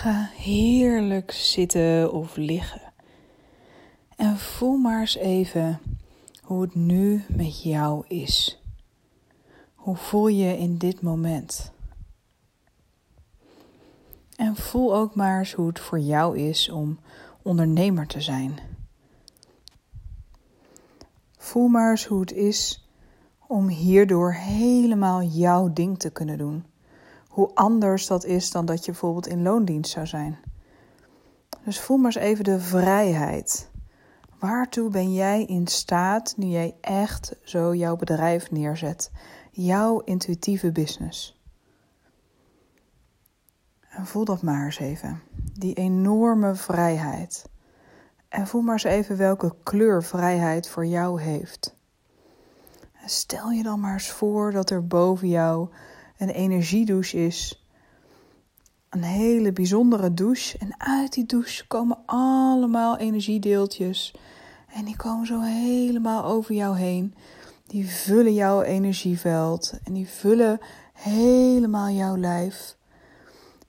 ga heerlijk zitten of liggen. En voel maar eens even hoe het nu met jou is. Hoe voel je in dit moment? En voel ook maar eens hoe het voor jou is om ondernemer te zijn. Voel maar eens hoe het is om hierdoor helemaal jouw ding te kunnen doen. Hoe anders dat is dan dat je bijvoorbeeld in loondienst zou zijn. Dus voel maar eens even de vrijheid. Waartoe ben jij in staat nu jij echt zo jouw bedrijf neerzet? Jouw intuïtieve business. En voel dat maar eens even. Die enorme vrijheid. En voel maar eens even welke kleur vrijheid voor jou heeft. En stel je dan maar eens voor dat er boven jou een energiedouche is. Een hele bijzondere douche. En uit die douche komen allemaal energiedeeltjes. En die komen zo helemaal over jou heen. Die vullen jouw energieveld. En die vullen helemaal jouw lijf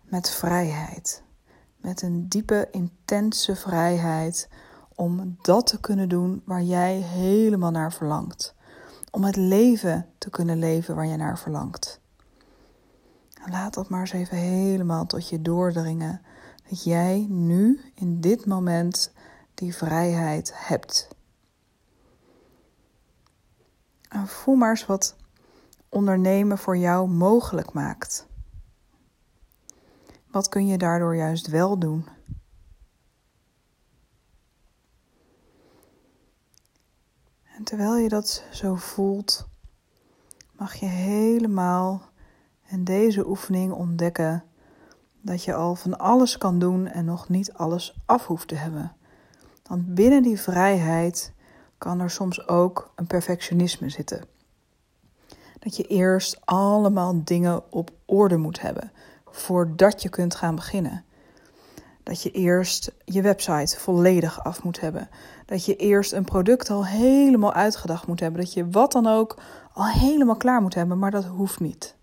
met vrijheid. Met een diepe, intense vrijheid om dat te kunnen doen waar jij helemaal naar verlangt. Om het leven te kunnen leven waar je naar verlangt. Laat dat maar eens even helemaal tot je doordringen. Dat jij nu, in dit moment, die vrijheid hebt. En voel maar eens wat ondernemen voor jou mogelijk maakt. Wat kun je daardoor juist wel doen? En terwijl je dat zo voelt, mag je helemaal in deze oefening ontdekken dat je al van alles kan doen en nog niet alles af hoeft te hebben. Want binnen die vrijheid kan er soms ook een perfectionisme zitten. Dat je eerst allemaal dingen op orde moet hebben voordat je kunt gaan beginnen. Dat je eerst je website volledig af moet hebben. Dat je eerst een product al helemaal uitgedacht moet hebben. Dat je wat dan ook al helemaal klaar moet hebben, maar dat hoeft niet.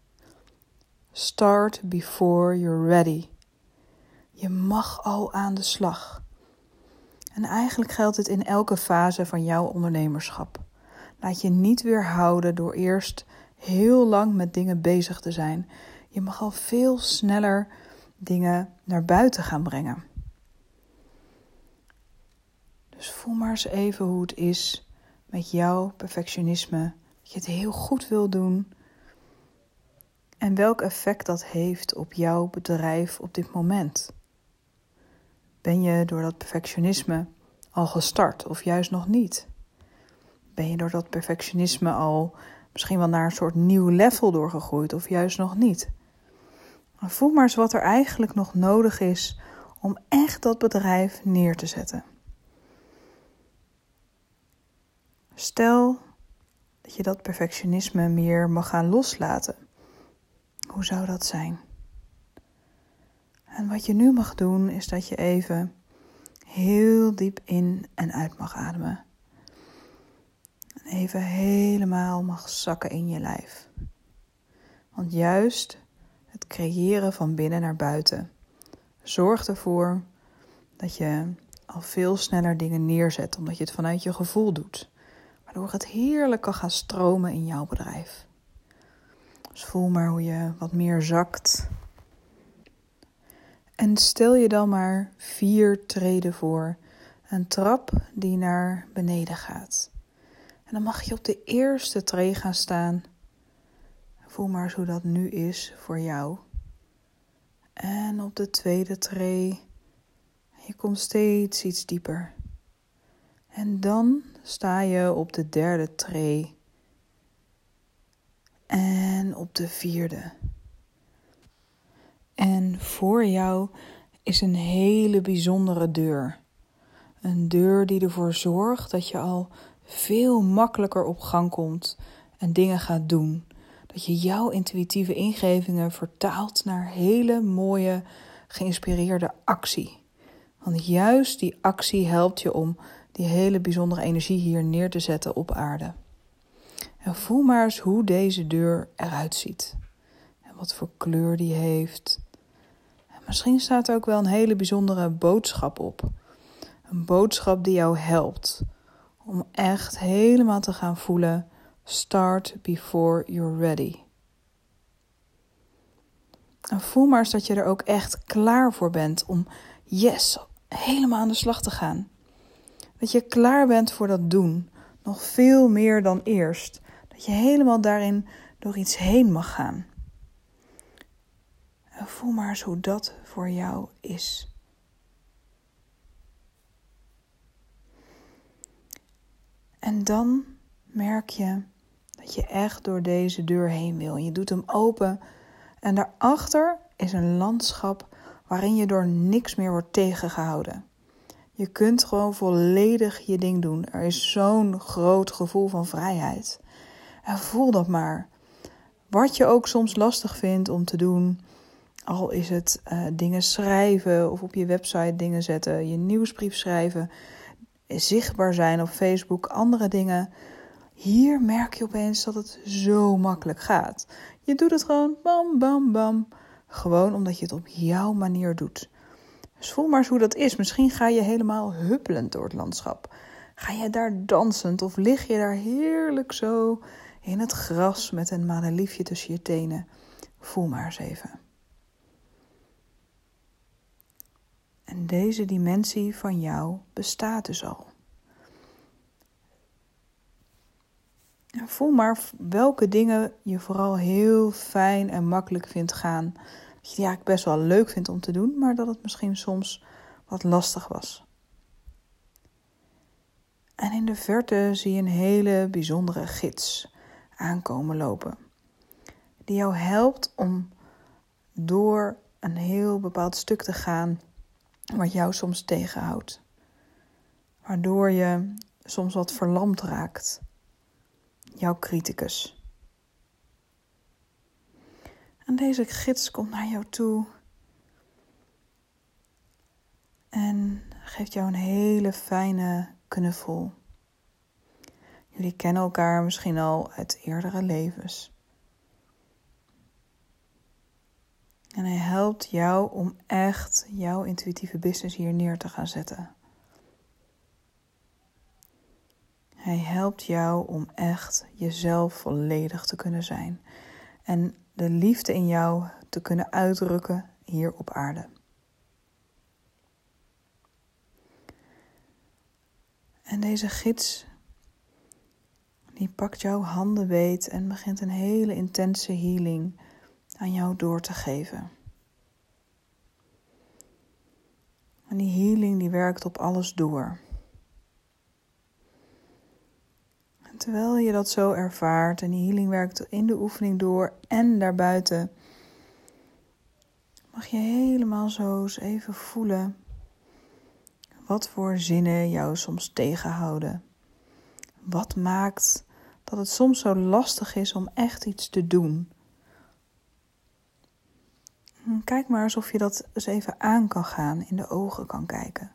Start before you're ready. Je mag al aan de slag. En eigenlijk geldt het in elke fase van jouw ondernemerschap. Laat je niet weerhouden door eerst heel lang met dingen bezig te zijn. Je mag al veel sneller dingen naar buiten gaan brengen. Dus voel maar eens even hoe het is met jouw perfectionisme. Dat je het heel goed wil doen. En welk effect dat heeft op jouw bedrijf op dit moment. Ben je door dat perfectionisme al gestart of juist nog niet? Ben je door dat perfectionisme al misschien wel naar een soort nieuw level doorgegroeid of juist nog niet? voel maar eens wat er eigenlijk nog nodig is om echt dat bedrijf neer te zetten. Stel dat je dat perfectionisme meer mag gaan loslaten. Hoe zou dat zijn? En wat je nu mag doen is dat je even heel diep in en uit mag ademen. En even helemaal mag zakken in je lijf. Want juist het creëren van binnen naar buiten zorgt ervoor dat je al veel sneller dingen neerzet, omdat je het vanuit je gevoel doet. Waardoor het heerlijk kan gaan stromen in jouw bedrijf. Dus voel maar hoe je wat meer zakt. En stel je dan maar vier treden voor. Een trap die naar beneden gaat. En dan mag je op de eerste tree gaan staan. Voel maar eens hoe dat nu is voor jou. En op de tweede tree. Je komt steeds iets dieper. En dan sta je op de derde tree. En op de vierde. En voor jou is een hele bijzondere deur. Een deur die ervoor zorgt dat je al veel makkelijker op gang komt en dingen gaat doen. Dat je jouw intuïtieve ingevingen vertaalt naar hele mooie, geïnspireerde actie. Want juist die actie helpt je om die hele bijzondere energie hier neer te zetten op aarde. En voel maar eens hoe deze deur eruit ziet. En wat voor kleur die heeft. Misschien staat er ook wel een hele bijzondere boodschap op. Een boodschap die jou helpt om echt helemaal te gaan voelen: start before you're ready. En voel maar eens dat je er ook echt klaar voor bent om, yes, helemaal aan de slag te gaan. Dat je klaar bent voor dat doen, nog veel meer dan eerst. Dat je helemaal daarin door iets heen mag gaan. En voel maar eens hoe dat voor jou is. En dan merk je dat je echt door deze deur heen wil. Je doet hem open en daarachter is een landschap waarin je door niks meer wordt tegengehouden. Je kunt gewoon volledig je ding doen. Er is zo'n groot gevoel van vrijheid. En voel dat maar. Wat je ook soms lastig vindt om te doen, al is het uh, dingen schrijven of op je website dingen zetten, je nieuwsbrief schrijven, zichtbaar zijn op Facebook, andere dingen. Hier merk je opeens dat het zo makkelijk gaat. Je doet het gewoon bam, bam, bam. Gewoon omdat je het op jouw manier doet. Dus voel maar eens hoe dat is. Misschien ga je helemaal huppelend door het landschap. Ga je daar dansend of lig je daar heerlijk zo in het gras met een madeliefje tussen je tenen? Voel maar eens even. En deze dimensie van jou bestaat dus al. voel maar welke dingen je vooral heel fijn en makkelijk vindt gaan. Dat je eigenlijk best wel leuk vindt om te doen, maar dat het misschien soms wat lastig was. En in de verte zie je een hele bijzondere gids aankomen lopen. Die jou helpt om door een heel bepaald stuk te gaan wat jou soms tegenhoudt. Waardoor je soms wat verlamd raakt jouw criticus. En deze gids komt naar jou toe en geeft jou een hele fijne knuffel. Jullie kennen elkaar misschien al uit eerdere levens. En hij helpt jou om echt jouw intuïtieve business hier neer te gaan zetten. Hij helpt jou om echt jezelf volledig te kunnen zijn en de liefde in jou te kunnen uitdrukken hier op aarde. En deze gids, die pakt jouw handen beet en begint een hele intense healing aan jou door te geven. En die healing die werkt op alles door. terwijl je dat zo ervaart en die healing werkt in de oefening door en daarbuiten, mag je helemaal zo eens even voelen wat voor zinnen jou soms tegenhouden. Wat maakt dat het soms zo lastig is om echt iets te doen. Kijk maar alsof je dat eens even aan kan gaan, in de ogen kan kijken.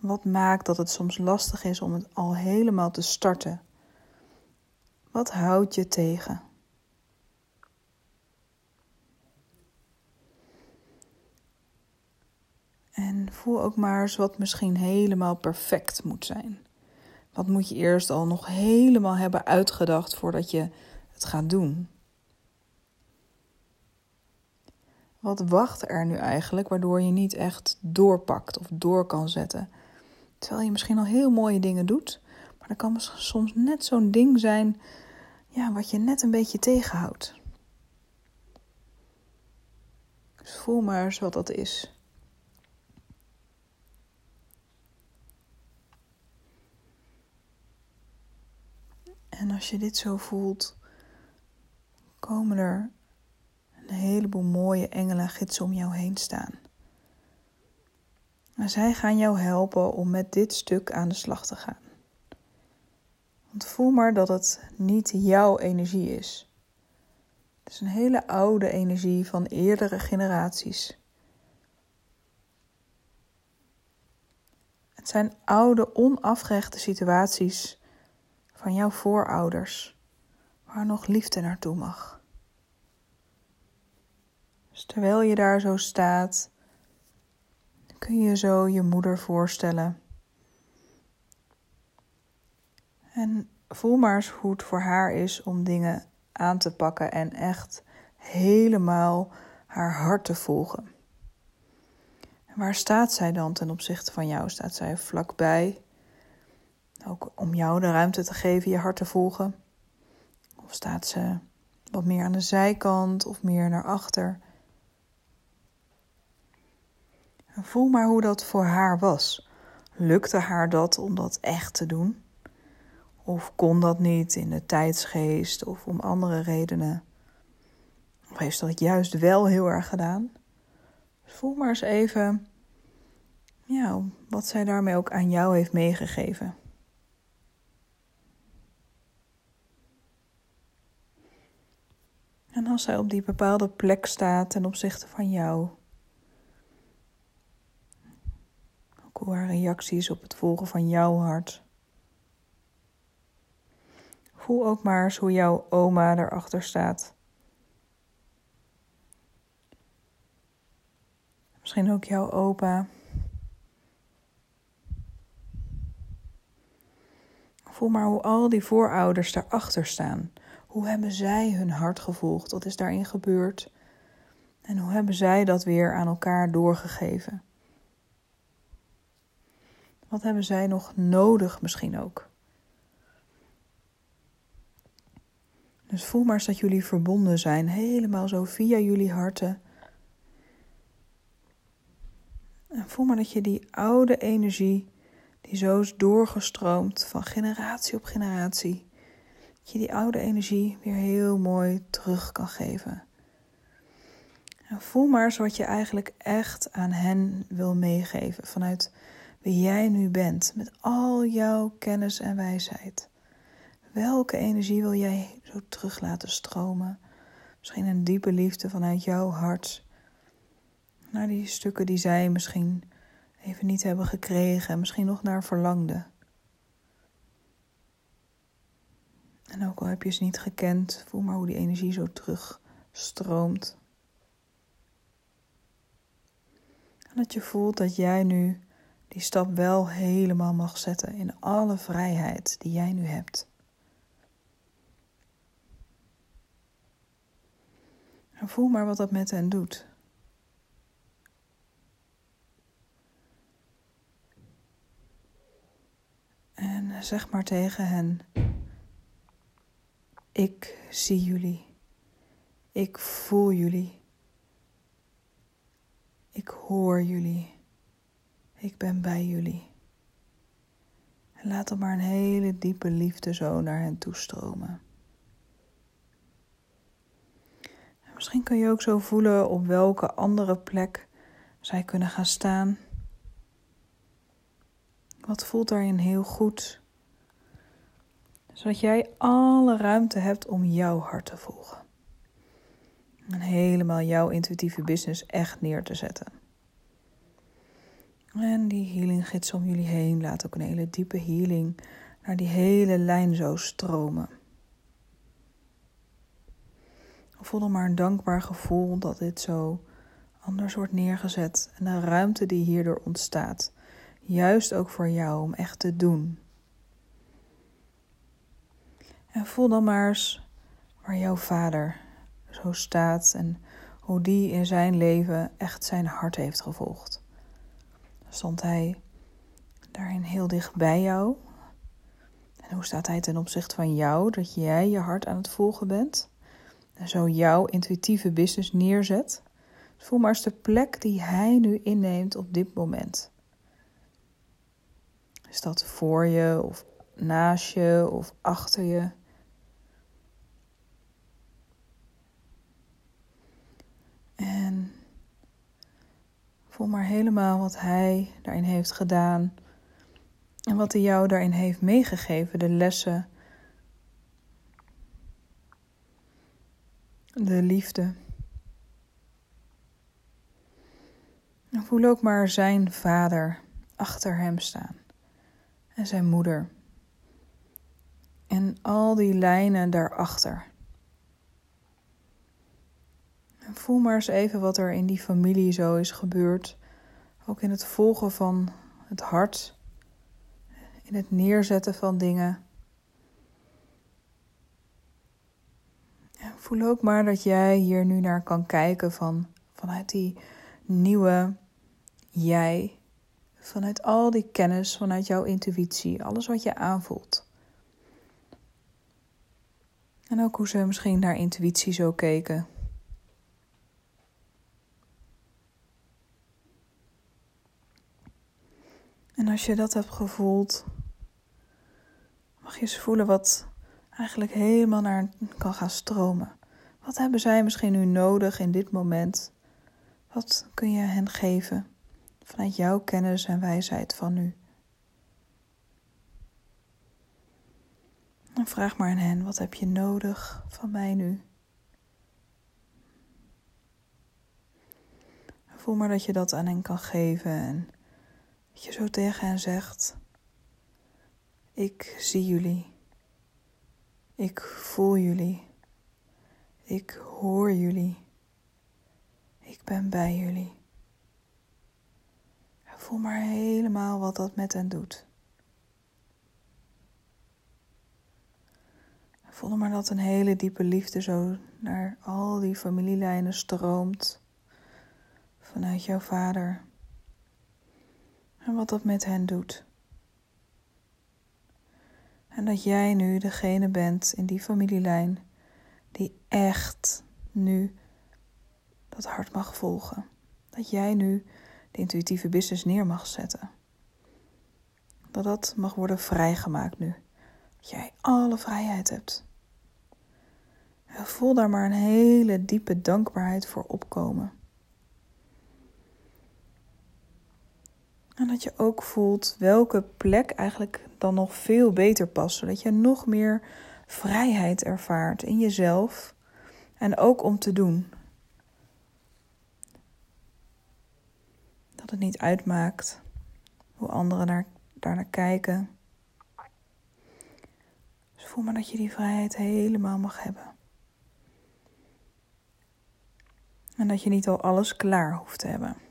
Wat maakt dat het soms lastig is om het al helemaal te starten? Wat houdt je tegen? En voel ook maar eens wat misschien helemaal perfect moet zijn. Wat moet je eerst al nog helemaal hebben uitgedacht voordat je het gaat doen? Wat wacht er nu eigenlijk waardoor je niet echt doorpakt of door kan zetten? Terwijl je misschien al heel mooie dingen doet, maar er kan soms net zo'n ding zijn ja, wat je net een beetje tegenhoudt. Dus voel maar eens wat dat is. En als je dit zo voelt, komen er een heleboel mooie engelen gidsen om jou heen staan. En zij gaan jou helpen om met dit stuk aan de slag te gaan. Want voel maar dat het niet jouw energie is. Het is een hele oude energie van eerdere generaties. Het zijn oude, onafgerechte situaties van jouw voorouders, waar nog liefde naartoe mag. Dus terwijl je daar zo staat, kun je zo je moeder voorstellen. En voel maar eens hoe het voor haar is om dingen aan te pakken en echt helemaal haar hart te volgen. En waar staat zij dan ten opzichte van jou? Staat zij vlakbij? Ook om jou de ruimte te geven je hart te volgen? Of staat ze wat meer aan de zijkant of meer naar achter? Voel maar hoe dat voor haar was. Lukte haar dat om dat echt te doen? Of kon dat niet in de tijdsgeest of om andere redenen? Of heeft dat juist wel heel erg gedaan? Voel maar eens even ja, wat zij daarmee ook aan jou heeft meegegeven. En als zij op die bepaalde plek staat ten opzichte van jou, ook hoe haar reacties op het volgen van jouw hart. Voel ook maar eens hoe jouw oma erachter staat. Misschien ook jouw opa. Voel maar hoe al die voorouders daarachter staan. Hoe hebben zij hun hart gevolgd? Wat is daarin gebeurd? En hoe hebben zij dat weer aan elkaar doorgegeven? Wat hebben zij nog nodig misschien ook? Dus voel maar eens dat jullie verbonden zijn, helemaal zo via jullie harten. En voel maar dat je die oude energie, die zo is doorgestroomd van generatie op generatie, je die oude energie weer heel mooi terug kan geven. En voel maar eens wat je eigenlijk echt aan hen wil meegeven vanuit wie jij nu bent, met al jouw kennis en wijsheid. Welke energie wil jij zo terug laten stromen? Misschien een diepe liefde vanuit jouw hart naar die stukken die zij misschien even niet hebben gekregen en misschien nog naar verlangden. En ook al heb je ze niet gekend, voel maar hoe die energie zo terugstroomt. En dat je voelt dat jij nu die stap wel helemaal mag zetten in alle vrijheid die jij nu hebt. En voel maar wat dat met hen doet. En zeg maar tegen hen: Ik zie jullie. Ik voel jullie. Ik hoor jullie. Ik ben bij jullie. En laat er maar een hele diepe liefde zo naar hen toestromen. Misschien kun je ook zo voelen op welke andere plek zij kunnen gaan staan. Wat voelt daarin heel goed? Zodat jij alle ruimte hebt om jouw hart te volgen. En helemaal jouw intuïtieve business echt neer te zetten. En die healing gids om jullie heen laat ook een hele diepe healing naar die hele lijn zo stromen. Voel dan maar een dankbaar gevoel dat dit zo anders wordt neergezet en de ruimte die hierdoor ontstaat, juist ook voor jou om echt te doen. En voel dan maar eens waar jouw vader zo staat en hoe die in zijn leven echt zijn hart heeft gevolgd. Stond hij daarin heel dicht bij jou? En hoe staat hij ten opzichte van jou, dat jij je hart aan het volgen bent? En zo jouw intuïtieve business neerzet. Voel maar eens de plek die hij nu inneemt op dit moment. Is dat voor je of naast je of achter je? En voel maar helemaal wat hij daarin heeft gedaan. En wat hij jou daarin heeft meegegeven. De lessen de liefde. En voel ook maar zijn vader achter hem staan en zijn moeder. En al die lijnen daarachter. En voel maar eens even wat er in die familie zo is gebeurd. Ook in het volgen van het hart, in het neerzetten van dingen. voel ook maar dat jij hier nu naar kan kijken van, vanuit die nieuwe jij. Vanuit al die kennis, vanuit jouw intuïtie, alles wat je aanvoelt. En ook hoe ze misschien naar intuïtie zo keken. En als je dat hebt gevoeld, mag je eens voelen wat eigenlijk helemaal naar kan gaan stromen. Wat hebben zij misschien nu nodig in dit moment? Wat kun je hen geven vanuit jouw kennis en wijsheid van nu? En vraag maar aan hen, wat heb je nodig van mij nu? Voel maar dat je dat aan hen kan geven en dat je zo tegen hen zegt: Ik zie jullie. Ik voel jullie. Ik hoor jullie. Ik ben bij jullie. Voel maar helemaal wat dat met hen doet. Voel maar dat een hele diepe liefde zo naar al die familielijnen stroomt vanuit jouw vader. En wat dat met hen doet. En dat jij nu degene bent in die familielijn die echt nu dat hart mag volgen. Dat jij nu de intuïtieve business neer mag zetten. Dat dat mag worden vrijgemaakt nu. Dat jij alle vrijheid hebt. Voel daar maar een hele diepe dankbaarheid voor opkomen. En dat je ook voelt welke plek eigenlijk dan nog veel beter past, zodat je nog meer vrijheid ervaart in jezelf en ook om te doen. Dat het niet uitmaakt hoe anderen daar, naar kijken. Dus voel maar dat je die vrijheid helemaal mag hebben. En dat je niet al alles klaar hoeft te hebben.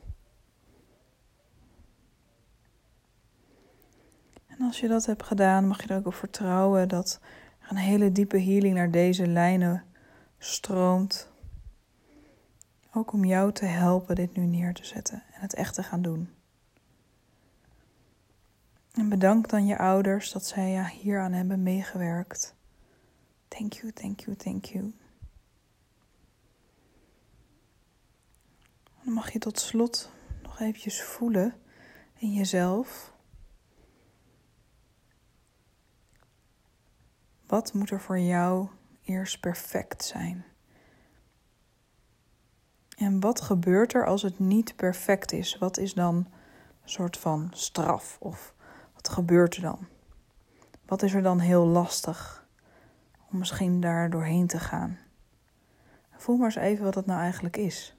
En als je dat hebt gedaan, mag je er ook op vertrouwen dat er een hele diepe healing naar deze lijnen stroomt. Ook om jou te helpen dit nu neer te zetten en het echt te gaan doen. En bedank dan je ouders dat zij ja, hieraan hebben meegewerkt. Thank you, thank you, thank you. Dan mag je tot slot nog eventjes voelen in jezelf Wat moet er voor jou eerst perfect zijn? En wat gebeurt er als het niet perfect is? Wat is dan een soort van straf? Of wat gebeurt er dan? Wat is er dan heel lastig om misschien daar doorheen te gaan? Voel maar eens even wat dat nou eigenlijk is.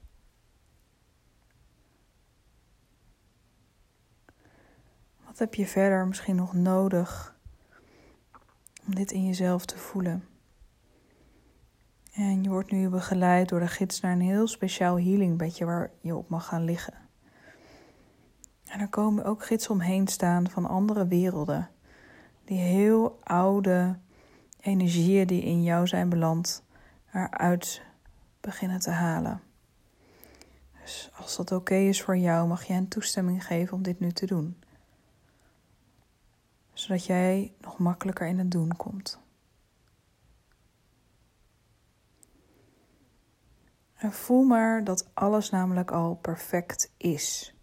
Wat heb je verder misschien nog nodig om dit in jezelf te voelen. En je wordt nu begeleid door de gids naar een heel speciaal healingbedje waar je op mag gaan liggen. En er komen ook gidsen omheen staan van andere werelden, die heel oude energieën die in jou zijn beland, eruit beginnen te halen. Dus als dat oké is voor jou, mag je hen toestemming geven om dit nu te doen zodat jij nog makkelijker in het doen komt. En voel maar dat alles namelijk al perfect is.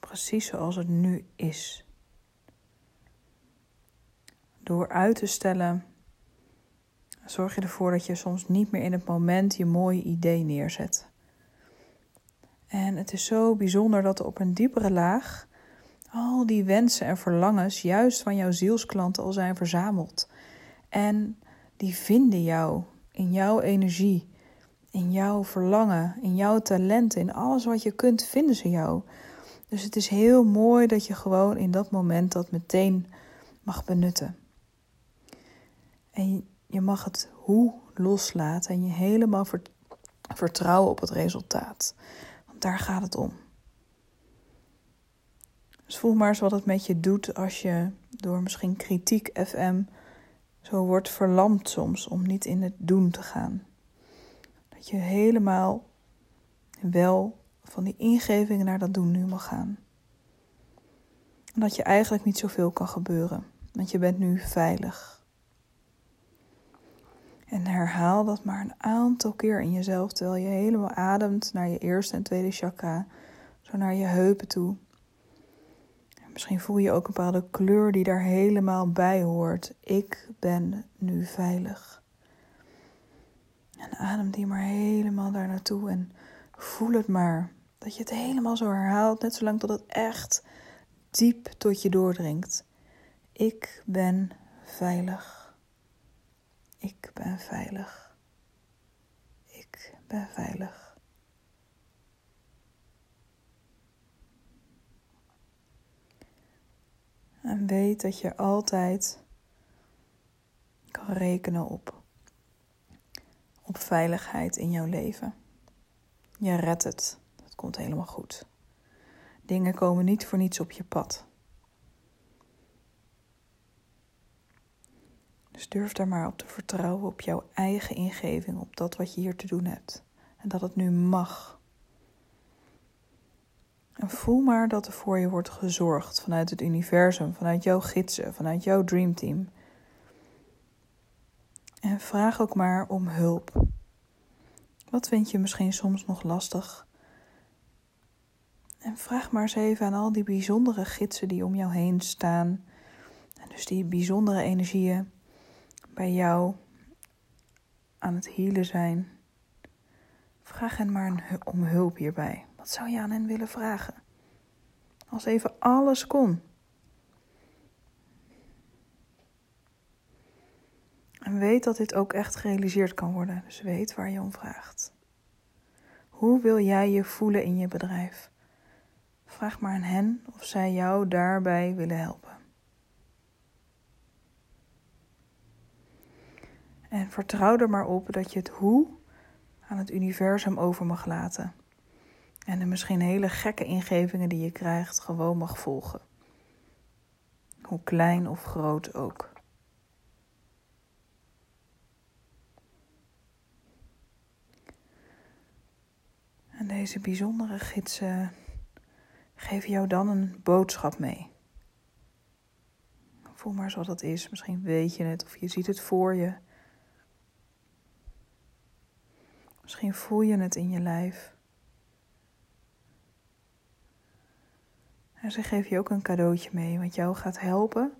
Precies zoals het nu is. Door uit te stellen, zorg je ervoor dat je soms niet meer in het moment je mooie idee neerzet. En het is zo bijzonder dat er op een diepere laag al die wensen en verlangens juist van jouw zielsklanten al zijn verzameld. En die vinden jou in jouw energie, in jouw verlangen, in jouw talenten, in alles wat je kunt, vinden ze jou. Dus het is heel mooi dat je gewoon in dat moment dat meteen mag benutten. En je mag het hoe loslaten en je helemaal vertrouwen op het resultaat. Daar gaat het om. Dus voel maar eens wat het met je doet als je door misschien kritiek FM zo wordt verlamd soms om niet in het doen te gaan. Dat je helemaal wel van die ingevingen naar dat doen nu mag gaan. En dat je eigenlijk niet zoveel kan gebeuren, want je bent nu veilig. En herhaal dat maar een aantal keer in jezelf terwijl je helemaal ademt naar je eerste en tweede chakra, zo naar je heupen toe. Misschien voel je ook een bepaalde kleur die daar helemaal bij hoort. Ik ben nu veilig. En adem die maar helemaal daar naartoe en voel het maar. Dat je het helemaal zo herhaalt, net zolang tot het echt diep tot je doordringt. Ik ben veilig. Ik ben veilig. Ik ben veilig. En weet dat je altijd kan rekenen op, op veiligheid in jouw leven. Je redt het. Het komt helemaal goed. Dingen komen niet voor niets op je pad. Dus durf daar maar op te vertrouwen op jouw eigen ingeving, op dat wat je hier te doen hebt. En dat het nu mag. En voel maar dat er voor je wordt gezorgd vanuit het universum, vanuit jouw gidsen, vanuit jouw dreamteam. En vraag ook maar om hulp. Wat vind je misschien soms nog lastig? En vraag maar eens even aan al die bijzondere gidsen die om jou heen staan. En dus die bijzondere energieën bij jou aan het healen zijn. Vraag hen maar om hulp hierbij. Zou je aan hen willen vragen? Als even alles kon. En weet dat dit ook echt gerealiseerd kan worden. Dus weet waar je om vraagt. Hoe wil jij je voelen in je bedrijf? Vraag maar aan hen of zij jou daarbij willen helpen. En vertrouw er maar op dat je het hoe aan het universum over mag laten. En de misschien hele gekke ingevingen die je krijgt gewoon mag volgen. Hoe klein of groot ook. En deze bijzondere gidsen geven jou dan een boodschap mee. Voel maar eens wat dat is. Misschien weet je het of je ziet het voor je. Misschien voel je het in je lijf. En ze geven je ook een cadeautje mee, wat jou gaat helpen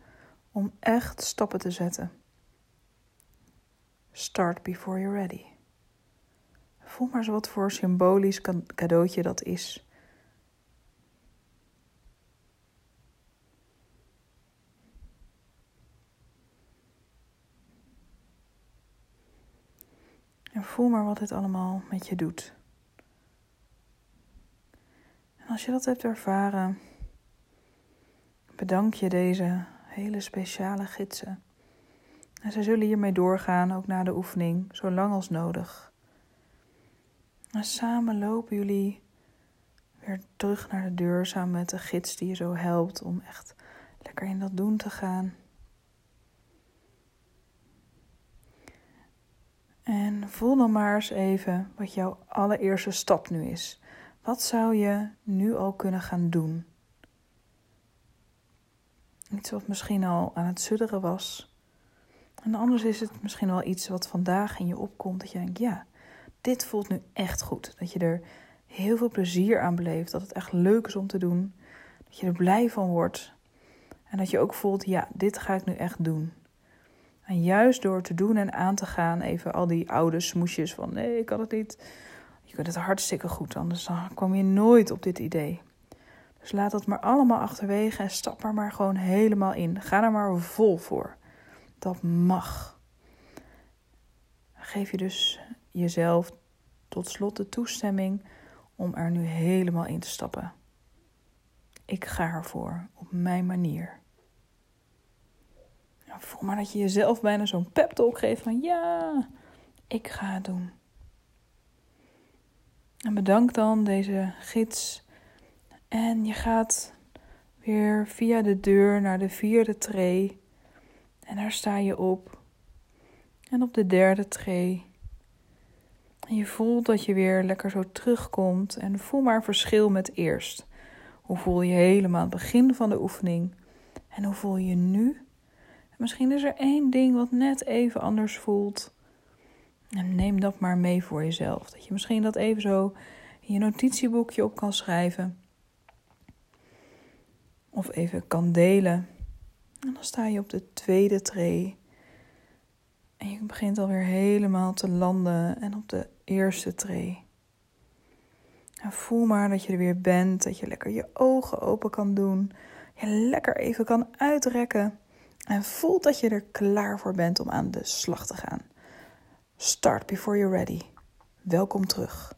om echt stappen te zetten. Start before you're ready. Voel maar eens wat voor symbolisch cadeautje dat is. En voel maar wat dit allemaal met je doet. En als je dat hebt ervaren, bedank je deze hele speciale gidsen. En ze zullen hiermee doorgaan, ook na de oefening, zo lang als nodig. En samen lopen jullie weer terug naar de deur, samen met de gids die je zo helpt om echt lekker in dat doen te gaan. En voel dan maar eens even wat jouw allereerste stap nu is. Wat zou je nu al kunnen gaan doen? Iets wat misschien al aan het sudderen was. En anders is het misschien wel iets wat vandaag in je opkomt. Dat je denkt, ja, dit voelt nu echt goed. Dat je er heel veel plezier aan beleeft. Dat het echt leuk is om te doen. Dat je er blij van wordt. En dat je ook voelt, ja, dit ga ik nu echt doen. En juist door te doen en aan te gaan, even al die oude smoesjes van nee, ik kan het niet. Je kunt het hartstikke goed, anders dan kwam je nooit op dit idee. Dus laat dat maar allemaal achterwege en stap er maar gewoon helemaal in. Ga er maar vol voor. Dat mag. Geef je dus jezelf tot slot de toestemming om er nu helemaal in te stappen. Ik ga ervoor op mijn manier. voel maar dat je jezelf bijna zo'n pep talk geeft van ja, ik ga het doen. En bedank dan deze gids. En je gaat weer via de deur naar de vierde tree. En daar sta je op. En op de derde tree. En je voelt dat je weer lekker zo terugkomt. En voel maar verschil met eerst. Hoe voel je helemaal het begin van de oefening? En hoe voel je nu? Misschien is er één ding wat net even anders voelt. En neem dat maar mee voor jezelf. Dat je misschien dat even zo in je notitieboekje op kan schrijven. Of even kan delen. En dan sta je op de tweede tree. En je begint alweer helemaal te landen en op de eerste tree. En voel maar dat je er weer bent, dat je lekker je ogen open kan doen, je lekker even kan uitrekken en voelt dat je er klaar voor bent om aan de slag te gaan. Start before you're ready. Welkom terug.